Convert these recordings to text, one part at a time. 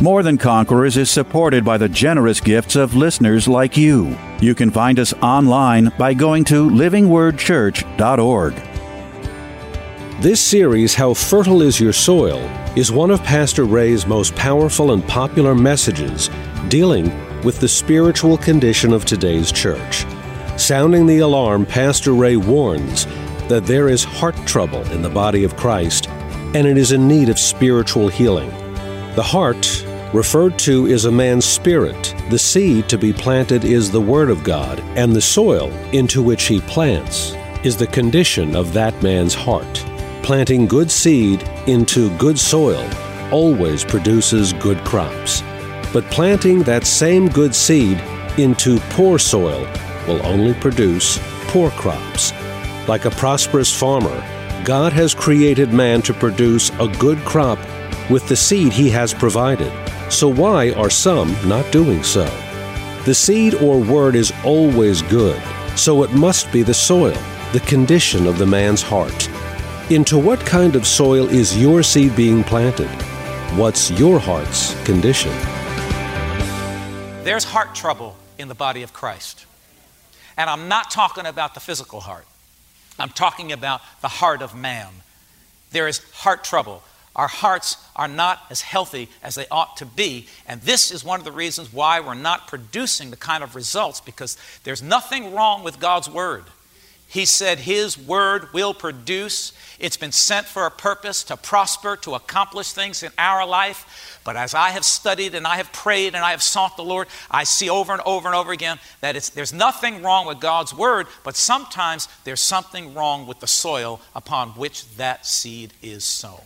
More Than Conquerors is supported by the generous gifts of listeners like you. You can find us online by going to livingwordchurch.org. This series, How Fertile is Your Soil, is one of Pastor Ray's most powerful and popular messages dealing with the spiritual condition of today's church. Sounding the alarm, Pastor Ray warns that there is heart trouble in the body of Christ and it is in need of spiritual healing. The heart, referred to, is a man's spirit. The seed to be planted is the Word of God, and the soil into which he plants is the condition of that man's heart. Planting good seed into good soil always produces good crops. But planting that same good seed into poor soil will only produce poor crops. Like a prosperous farmer, God has created man to produce a good crop with the seed he has provided. So why are some not doing so? The seed or word is always good, so it must be the soil, the condition of the man's heart. Into what kind of soil is your seed being planted? What's your heart's condition? There's heart trouble in the body of Christ. And I'm not talking about the physical heart, I'm talking about the heart of man. There is heart trouble. Our hearts are not as healthy as they ought to be. And this is one of the reasons why we're not producing the kind of results because there's nothing wrong with God's Word. He said His Word will produce. It's been sent for a purpose to prosper, to accomplish things in our life. But as I have studied and I have prayed and I have sought the Lord, I see over and over and over again that there's nothing wrong with God's Word, but sometimes there's something wrong with the soil upon which that seed is sown.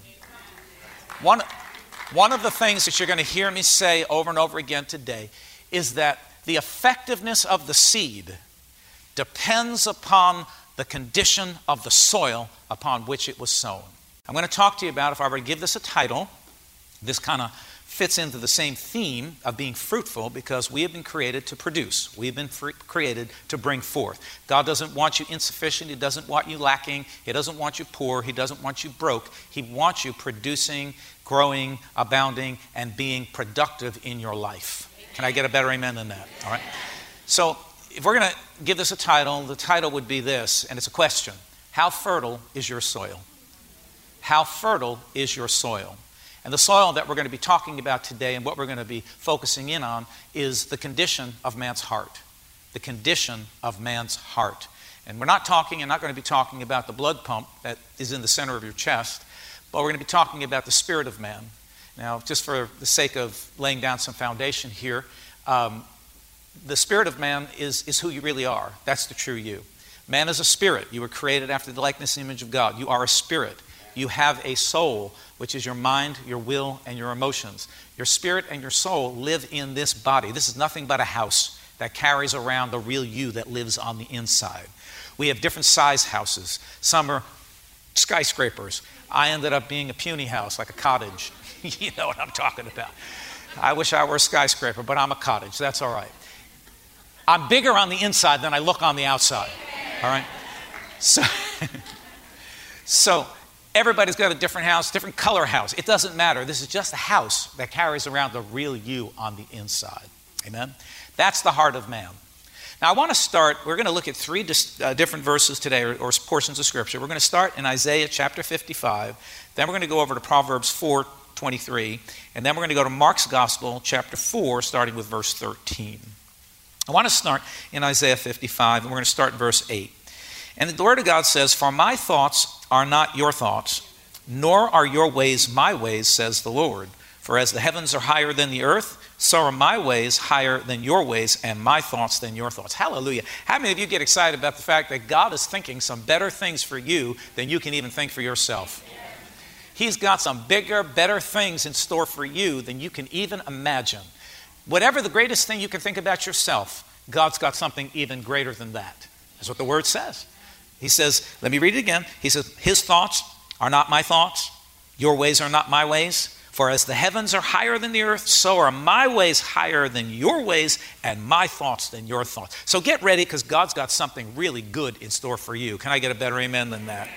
One, one of the things that you're going to hear me say over and over again today is that the effectiveness of the seed depends upon the condition of the soil upon which it was sown. I'm going to talk to you about, if I were to give this a title, this kind of fits into the same theme of being fruitful because we have been created to produce. We have been fr- created to bring forth. God doesn't want you insufficient. He doesn't want you lacking. He doesn't want you poor. He doesn't want you broke. He wants you producing, growing, abounding, and being productive in your life. Can I get a better amen than that? All right. So, if we're going to give this a title, the title would be this, and it's a question How fertile is your soil? How fertile is your soil? And the soil that we're going to be talking about today and what we're going to be focusing in on is the condition of man's heart. The condition of man's heart. And we're not talking, and not going to be talking about the blood pump that is in the center of your chest, but we're going to be talking about the spirit of man. Now, just for the sake of laying down some foundation here, um, the spirit of man is, is who you really are. That's the true you. Man is a spirit. You were created after the likeness and image of God. You are a spirit. You have a soul which is your mind, your will, and your emotions. Your spirit and your soul live in this body. This is nothing but a house that carries around the real you that lives on the inside. We have different size houses. Some are skyscrapers. I ended up being a puny house, like a cottage. you know what I'm talking about. I wish I were a skyscraper, but I'm a cottage. That's all right. I'm bigger on the inside than I look on the outside. All right? So, so Everybody's got a different house, different color house. It doesn't matter. This is just a house that carries around the real you on the inside. Amen? That's the heart of man. Now, I want to start, we're going to look at three dis, uh, different verses today, or, or, portions of Scripture. We're going to start in Isaiah chapter 55, then we're going to go over to Proverbs 4 23, and then we're going to go to Mark's Gospel, chapter 4, starting with verse 13. I want to start in Isaiah 55, and we're going to start in verse 8. And the Word of God says, For my thoughts are not your thoughts, nor are your ways my ways, says the Lord. For as the heavens are higher than the earth, so are my ways higher than your ways, and my thoughts than your thoughts. Hallelujah. How many of you get excited about the fact that God is thinking some better things for you than you can even think for yourself? He's got some bigger, better things in store for you than you can even imagine. Whatever the greatest thing you can think about yourself, God's got something even greater than that. That's what the word says. He says, let me read it again. He says, His thoughts are not my thoughts, your ways are not my ways. For as the heavens are higher than the earth, so are my ways higher than your ways, and my thoughts than your thoughts. So get ready because God's got something really good in store for you. Can I get a better amen than that?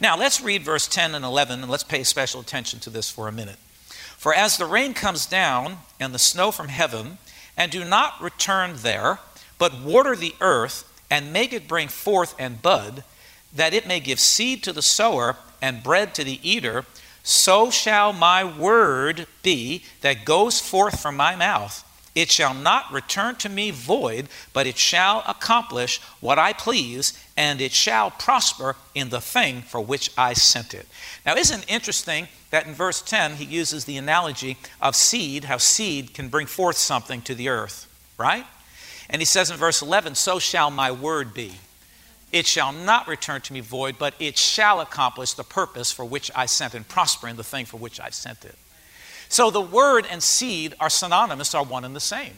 Now let's read verse 10 and 11, and let's pay special attention to this for a minute. For as the rain comes down and the snow from heaven, and do not return there, but water the earth, and make it bring forth and bud, that it may give seed to the sower and bread to the eater, so shall my word be that goes forth from my mouth. It shall not return to me void, but it shall accomplish what I please, and it shall prosper in the thing for which I sent it. Now, isn't it interesting that in verse 10 he uses the analogy of seed, how seed can bring forth something to the earth, right? And he says in verse 11, So shall my word be. It shall not return to me void, but it shall accomplish the purpose for which I sent and prosper in the thing for which I sent it. So the word and seed are synonymous, are one and the same.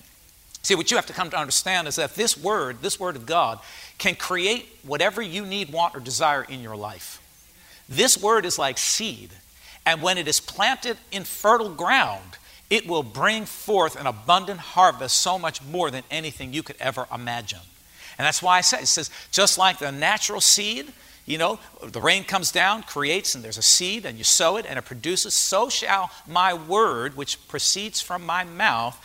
See, what you have to come to understand is that this word, this word of God, can create whatever you need, want, or desire in your life. This word is like seed, and when it is planted in fertile ground, it will bring forth an abundant harvest so much more than anything you could ever imagine. And that's why I say it says, just like the natural seed, you know, the rain comes down, creates, and there's a seed, and you sow it, and it produces, so shall my word, which proceeds from my mouth,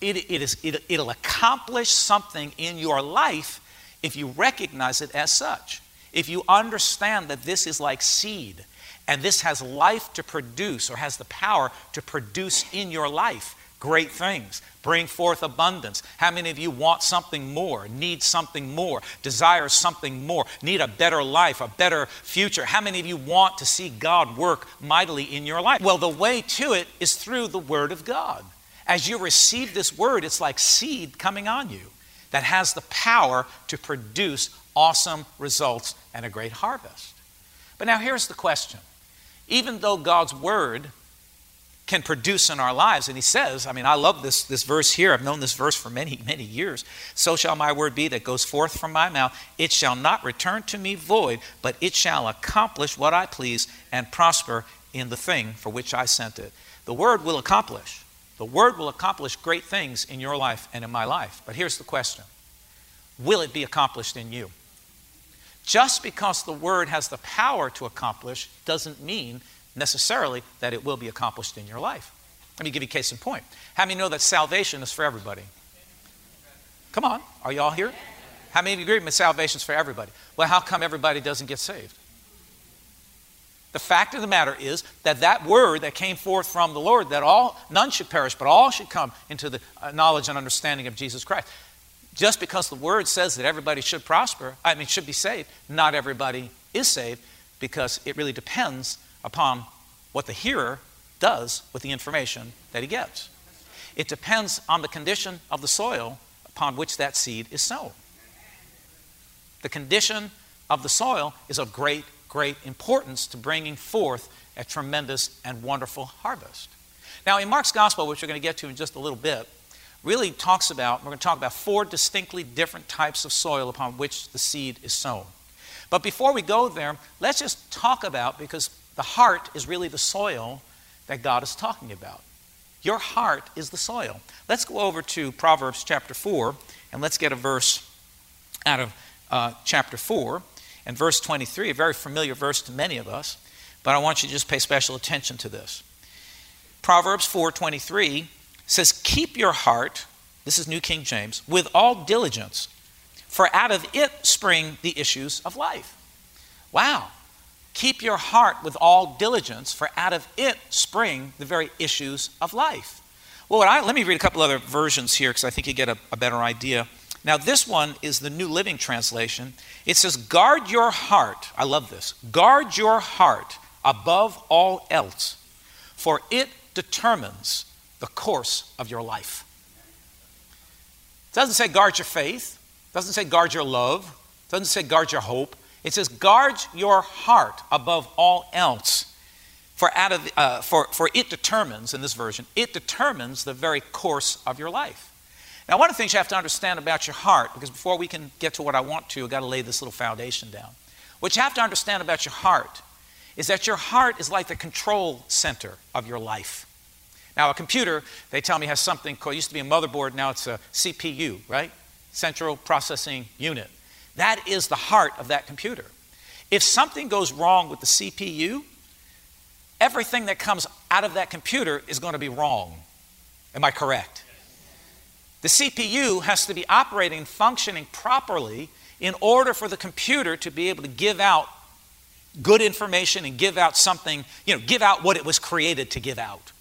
it, it is, it, it'll accomplish something in your life if you recognize it as such. If you understand that this is like seed, and this has life to produce or has the power to produce in your life great things, bring forth abundance. How many of you want something more, need something more, desire something more, need a better life, a better future? How many of you want to see God work mightily in your life? Well, the way to it is through the Word of God. As you receive this Word, it's like seed coming on you that has the power to produce awesome results and a great harvest. But now here's the question even though God's word can produce in our lives. And he says, I mean, I love this, this verse here. I've known this verse for many, many years. So shall my word be that goes forth from my mouth. It shall not return to me void, but it shall accomplish what I please and prosper in the thing for which I sent it. The word will accomplish. The word will accomplish great things in your life and in my life. But here's the question Will it be accomplished in you? Just because the word has the power to accomplish doesn't mean necessarily that it will be accomplished in your life. Let me give you a case in point. How many know that salvation is for everybody? Come on, are you all here? How many of you agree with salvation is for everybody? Well, how come everybody doesn't get saved? The fact of the matter is that that word that came forth from the Lord, that all none should perish, but all should come into the uh, knowledge and understanding of Jesus Christ just because the word says that everybody should prosper, I mean, should be saved, not everybody is saved because it really depends upon what the hearer does with the information that he gets. It depends on the condition of the soil upon which that seed is sown. The condition of the soil is of great, great importance to bringing forth a tremendous and wonderful harvest. Now, in Mark's gospel, which we're going to get to in just a little bit, really talks about, we're going to talk about four distinctly different types of soil upon which the seed is sown. But before we go there, let's just talk about, because the heart is really the soil that God is talking about. Your heart is the soil. Let's go over to Proverbs chapter 4, and let's get a verse out of uh, chapter 4 and verse 23, a very familiar verse to many of us, but I want you to just pay special attention to this. Proverbs 4:23 says, Keep your heart, this is New King James, with all diligence, for out of it spring the issues of life. Wow. Keep your heart with all diligence, for out of it spring the very issues of life. Well, I, let me read a couple other versions here because I think you get a, a better idea. Now, this one is the New Living Translation. It says, Guard your heart. I love this. Guard your heart above all else, for it determines the course of your life. It doesn't say guard your faith, it doesn't say guard your love, it doesn't say guard your hope. It says guard your heart above all else For, out of, uh, for, for it determines, in this version, it determines the very course of your life. Now, one of the things you have to understand about your heart, because before we can get to what I want to, I've got to lay this little foundation down. What you have to understand about your heart is that your heart is like the control center of your life. Now, a computer, they tell me, has something called, used to be a motherboard, now it's a CPU, right? Central Processing Unit. That is the heart of that computer. If something goes wrong with the CPU, everything that comes out of that computer is going to be wrong. Am I correct? The CPU has to be operating and functioning properly in order for the computer to be able to give out good information and give out something, you know, give out what it was created to give out.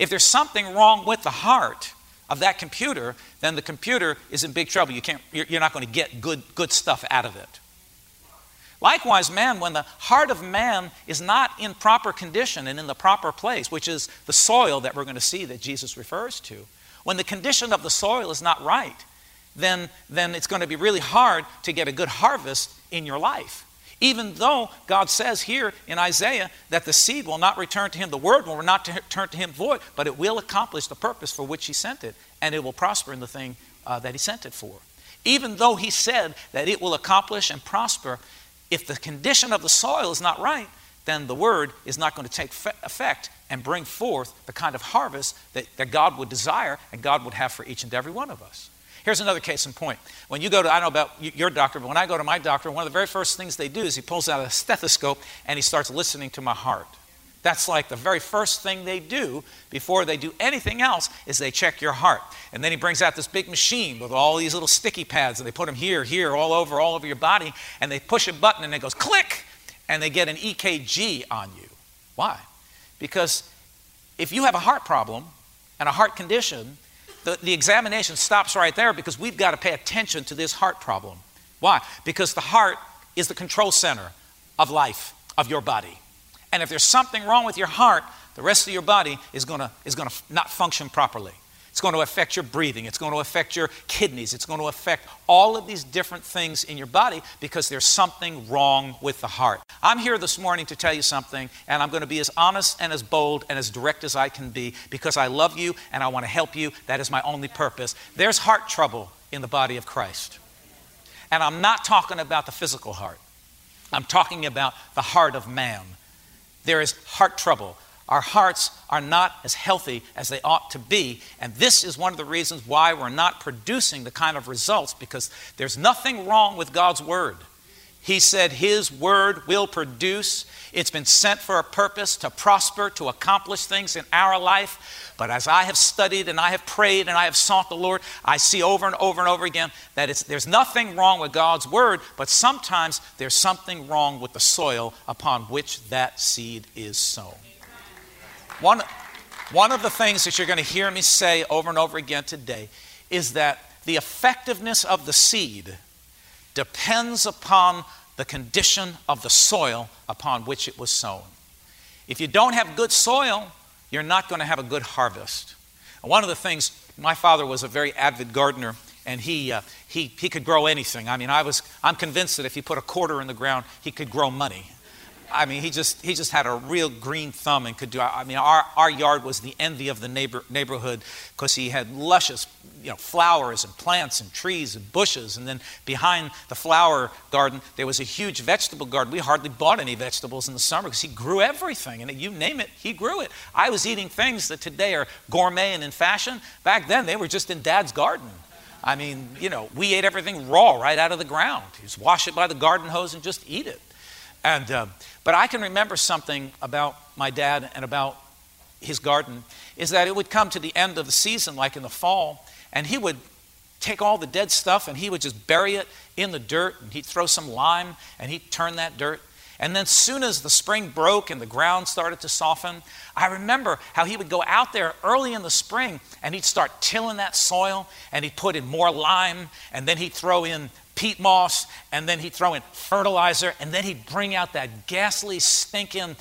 If there's something wrong with the heart of that computer, then the computer is in big trouble. You can't, you're not going to get good, good stuff out of it. Likewise, man, when the heart of man is not in proper condition and in the proper place, which is the soil that we're going to see that Jesus refers to, when the condition of the soil is not right, then, then it's going to be really hard to get a good harvest in your life. Even though God says here in Isaiah that the seed will not return to him, the word will not return to him void, but it will accomplish the purpose for which he sent it, and it will prosper in the thing uh, that he sent it for. Even though he said that it will accomplish and prosper, if the condition of the soil is not right, then the word is not going to take effect and bring forth the kind of harvest that, that God would desire and God would have for each and every one of us. Here's another case in point. When you go to, I don't know about your doctor, but when I go to my doctor, one of the very first things they do is he pulls out a stethoscope and he starts listening to my heart. That's like the very first thing they do before they do anything else is they check your heart. And then he brings out this big machine with all these little sticky pads and they put them here, here, all over, all over your body, and they push a button and it goes click, and they get an EKG on you. Why? Because if you have a heart problem and a heart condition, the, the examination stops right there because we've got to pay attention to this heart problem. Why? Because the heart is the control center of life, of your body. And if there's something wrong with your heart, the rest of your body is going to, is going to not function properly. It's going to affect your breathing. It's going to affect your kidneys. It's going to affect all of these different things in your body because there's something wrong with the heart. I'm here this morning to tell you something, and I'm going to be as honest and as bold and as direct as I can be because I love you and I want to help you. That is my only purpose. There's heart trouble in the body of Christ. And I'm not talking about the physical heart, I'm talking about the heart of man. There is heart trouble. Our hearts are not as healthy as they ought to be. And this is one of the reasons why we're not producing the kind of results because there's nothing wrong with God's Word. He said His Word will produce. It's been sent for a purpose to prosper, to accomplish things in our life. But as I have studied and I have prayed and I have sought the Lord, I see over and over and over again that there's nothing wrong with God's Word, but sometimes there's something wrong with the soil upon which that seed is sown. One, one of the things that you're going to hear me say over and over again today is that the effectiveness of the seed depends upon the condition of the soil upon which it was sown. If you don't have good soil, you're not going to have a good harvest. One of the things, my father was a very avid gardener, and he, uh, he, he could grow anything. I mean, I was, I'm convinced that if he put a quarter in the ground, he could grow money. I mean, he just, he just had a real green thumb and could do, I mean, our, our yard was the envy of the neighbor, neighborhood because he had luscious, you know, flowers and plants and trees and bushes. And then behind the flower garden, there was a huge vegetable garden. We hardly bought any vegetables in the summer because he grew everything. And you name it, he grew it. I was eating things that today are gourmet and in fashion. Back then, they were just in dad's garden. I mean, you know, we ate everything raw right out of the ground. You just wash it by the garden hose and just eat it. And, uh, but I can remember something about my dad and about his garden is that it would come to the end of the season, like in the fall, and he would take all the dead stuff and he would just bury it in the dirt and he'd throw some lime and he'd turn that dirt. And then, soon as the spring broke and the ground started to soften, I remember how he would go out there early in the spring and he'd start tilling that soil and he'd put in more lime and then he'd throw in peat moss, and then he'd throw in fertilizer, and then he'd bring out that ghastly, stinking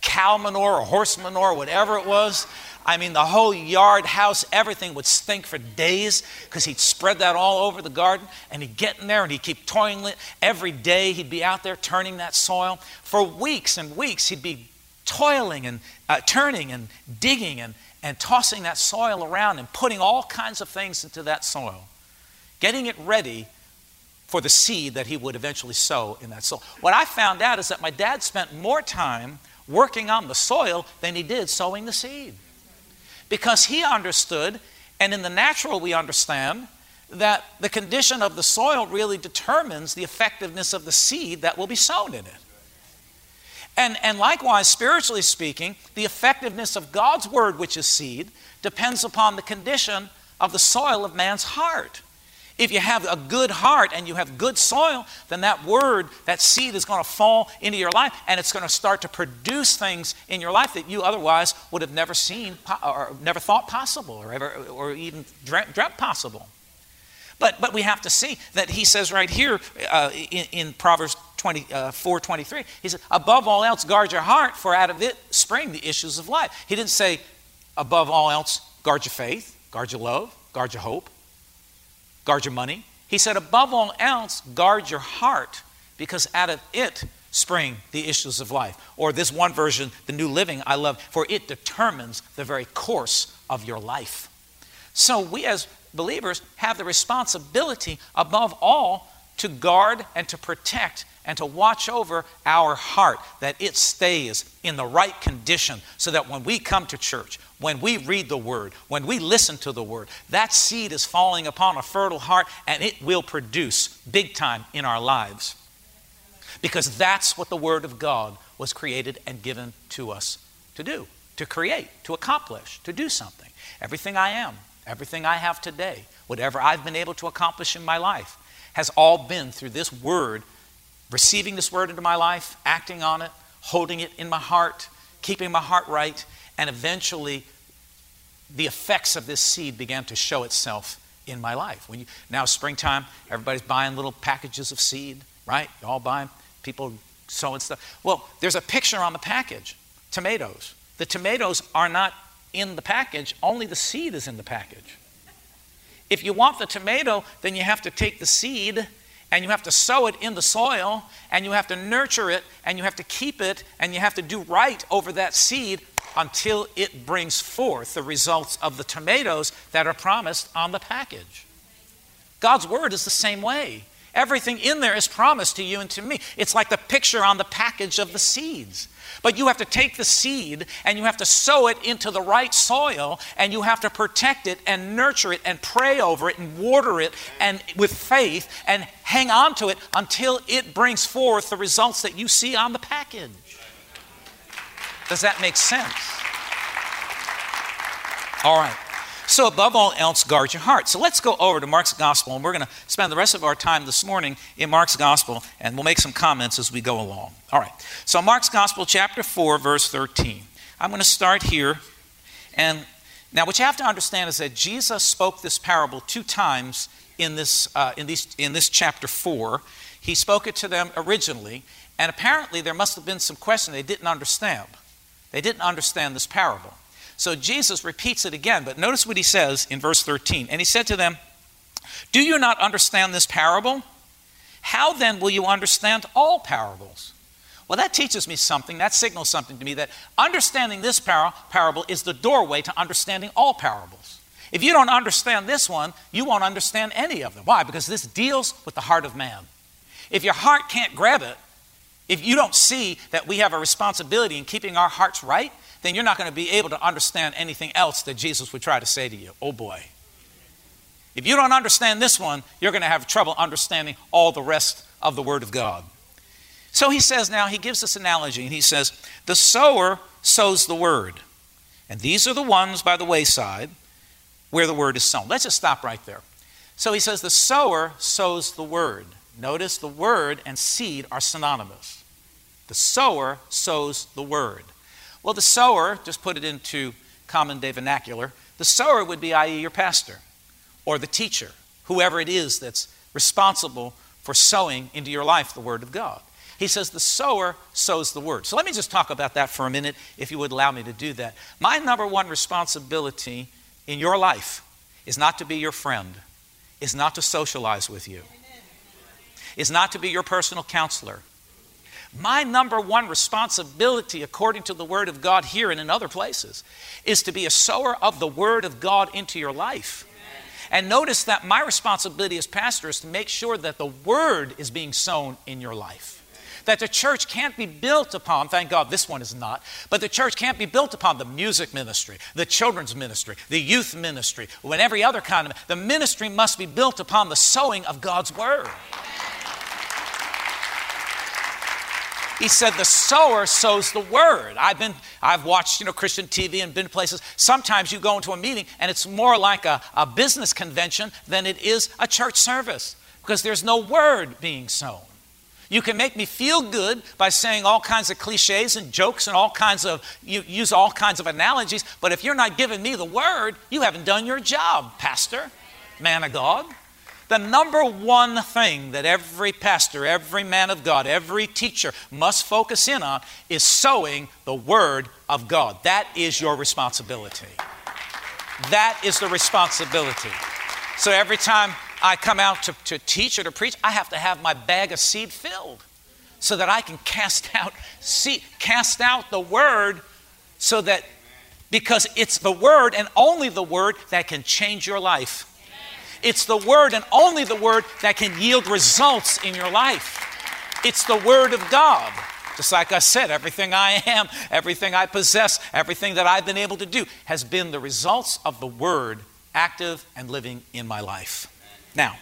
cow manure or horse manure, whatever it was. I mean, the whole yard, house, everything would stink for days because he'd spread that all over the garden and he'd get in there and he'd keep toiling it. Every day he'd be out there turning that soil. For weeks and weeks, he'd be toiling and uh, turning and digging and, and tossing that soil around and putting all kinds of things into that soil, getting it ready for the seed that he would eventually sow in that soil. What I found out is that my dad spent more time working on the soil than he did sowing the seed. Because he understood, and in the natural we understand, that the condition of the soil really determines the effectiveness of the seed that will be sown in it. And, and likewise, spiritually speaking, the effectiveness of God's word, which is seed, depends upon the condition of the soil of man's heart. If you have a good heart and you have good soil, then that word, that seed is going to fall into your life and it's going to start to produce things in your life that you otherwise would have never seen or never thought possible or, ever, or even dreamt, dreamt possible. But, but we have to see that he says right here uh, in, in, Proverbs 24 uh, 23, he said, Above all else, guard your heart, for out of it spring the issues of life. He didn't say, Above all else, guard your faith, guard your love, guard your hope guard your money. He said, above all else, guard your heart, because out of it spring the issues of life. Or this one version, the New Living, I love, for it determines the very course of your life. So we as believers have the responsibility, above all, to guard and to protect and to watch over our heart, that it stays in the right condition so that when we come to church, when we read the Word, when we listen to the Word, that seed is falling upon a fertile heart and it will produce big time in our lives. Because that's what the Word of God was created and given to us to do, to create, to accomplish, to do something. Everything I am, everything I have today, whatever I've been able to accomplish in my life, has all been through this Word, receiving this Word into my life, acting on it, holding it in my heart, keeping my heart right, and eventually the effects of this seed began to show itself in my life. When you, now springtime, everybody's buying little packages of seed, right? You're all buying, people sowing stuff. Well, there's a picture on the package tomatoes. The tomatoes are not in the package, only the seed is in the package. If you want the tomato, then you have to take the seed and you have to sow it in the soil and you have to nurture it and you have to keep it and you have to do right over that seed until it brings forth the results of the tomatoes that are promised on the package. God's word is the same way. Everything in there is promised to you and to me. It's like the picture on the package of the seeds. But you have to take the seed and you have to sow it into the right soil and you have to protect it and nurture it and pray over it and water it and with faith and hang on to it until it brings forth the results that you see on the package. Does that make sense? All right. So, above all else, guard your heart. So, let's go over to Mark's Gospel, and we're going to spend the rest of our time this morning in Mark's Gospel, and we'll make some comments as we go along. All right. So, Mark's Gospel, chapter 4, verse 13. I'm going to start here. And now, what you have to understand is that Jesus spoke this parable two times in this, uh, in, in this chapter 4. He spoke it to them originally, and apparently there must have been some question they didn't understand. They didn't understand this parable. So Jesus repeats it again, but notice what he says in verse 13. And he said to them, Do you not understand this parable? How then will you understand all parables? Well, that teaches me something. That signals something to me that understanding this par- parable is the doorway to understanding all parables. If you don't understand this one, you won't understand any of them. Why? Because this deals with the heart of man. If your heart can't grab it, if you don't see that we have a responsibility in keeping our hearts right, then you're not going to be able to understand anything else that Jesus would try to say to you. Oh boy. If you don't understand this one, you're going to have trouble understanding all the rest of the Word of God. So he says now, he gives this analogy, and he says, The sower sows the Word. And these are the ones by the wayside where the Word is sown. Let's just stop right there. So he says, The sower sows the Word. Notice the Word and seed are synonymous. The sower sows the word. Well, the sower, just put it into common day vernacular, the sower would be, i.e., your pastor or the teacher, whoever it is that's responsible for sowing into your life the word of God. He says the sower sows the word. So let me just talk about that for a minute, if you would allow me to do that. My number one responsibility in your life is not to be your friend, is not to socialize with you, is not to be your personal counselor, My number one responsibility, according to the Word of God here and in other places, is to be a sower of the Word of God into your life. And notice that my responsibility as pastor is to make sure that the Word is being sown in your life that the church can't be built upon, thank God this one is not, but the church can't be built upon the music ministry, the children's ministry, the youth ministry, and every other kind of the ministry must be built upon the sowing of God's word. He said the sower sows the word. I've been, I've watched, you know, Christian TV and been to places. Sometimes you go into a meeting and it's more like a, a business convention than it is a church service because there's no word being sown. You can make me feel good by saying all kinds of cliches and jokes and all kinds of, you use all kinds of analogies, but if you're not giving me the word, you haven't done your job, Pastor, man of God. The number one thing that every pastor, every man of God, every teacher must focus in on is sowing the Word of God. That is your responsibility. That is the responsibility. So every time I come out to, to teach or to preach, I have to have my bag of seed filled so that I can cast out seed, cast out the word so that because it's the word and only the word that can change your life. It's the word and only the word that can yield results in your life. It's the word of God. Just like I said, everything I am, everything I possess, everything that I've been able to do has been the results of the word active and living in my life. Now,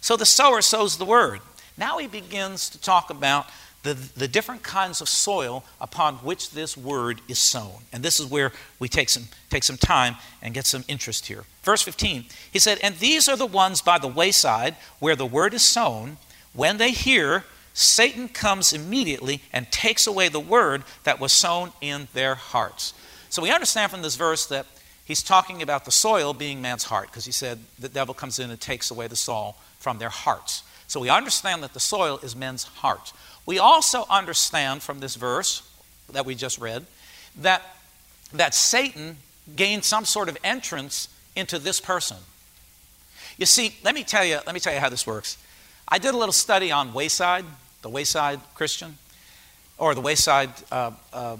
so the sower sows the word. Now he begins to talk about the, the different kinds of soil upon which this word is sown. And this is where we take some, take some time and get some interest here. Verse 15, he said, And these are the ones by the wayside where the word is sown. When they hear, Satan comes immediately and takes away the word that was sown in their hearts. So we understand from this verse that he's talking about the soil being man's heart because he said the devil comes in and takes away the soil from their hearts. So we understand that the soil is men's heart. We also understand from this verse that we just read that, that Satan gained some sort of entrance into this person. You see, let me tell you, let me tell you how this works. I did a little study on Wayside, the Wayside Christian, or the Wayside uh, uh,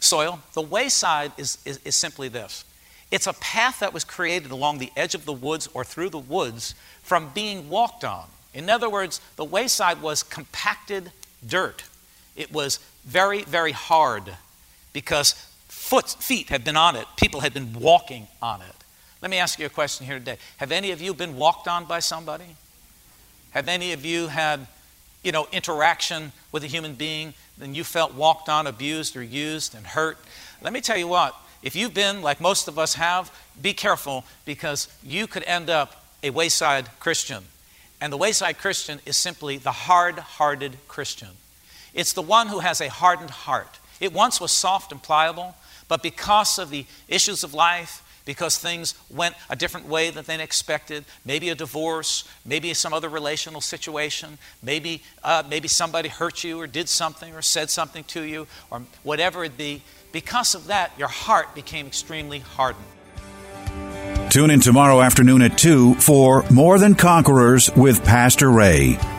soil. The Wayside is, is, is simply this it's a path that was created along the edge of the woods or through the woods from being walked on. In other words, the wayside was compacted dirt. It was very, very hard because foot, feet had been on it. People had been walking on it. Let me ask you a question here today. Have any of you been walked on by somebody? Have any of you had, you know, interaction with a human being and you felt walked on, abused, or used and hurt? Let me tell you what, if you've been, like most of us have, be careful because you could end up a wayside Christian. And the wayside Christian is simply the hard hearted Christian. It's the one who has a hardened heart. It once was soft and pliable, but because of the issues of life, because things went a different way than they expected, maybe a divorce, maybe some other relational situation, maybe, uh, maybe somebody hurt you or did something or said something to you, or whatever it be, because of that, your heart became extremely hardened. Tune in tomorrow afternoon at 2 for More Than Conquerors with Pastor Ray.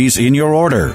in your order.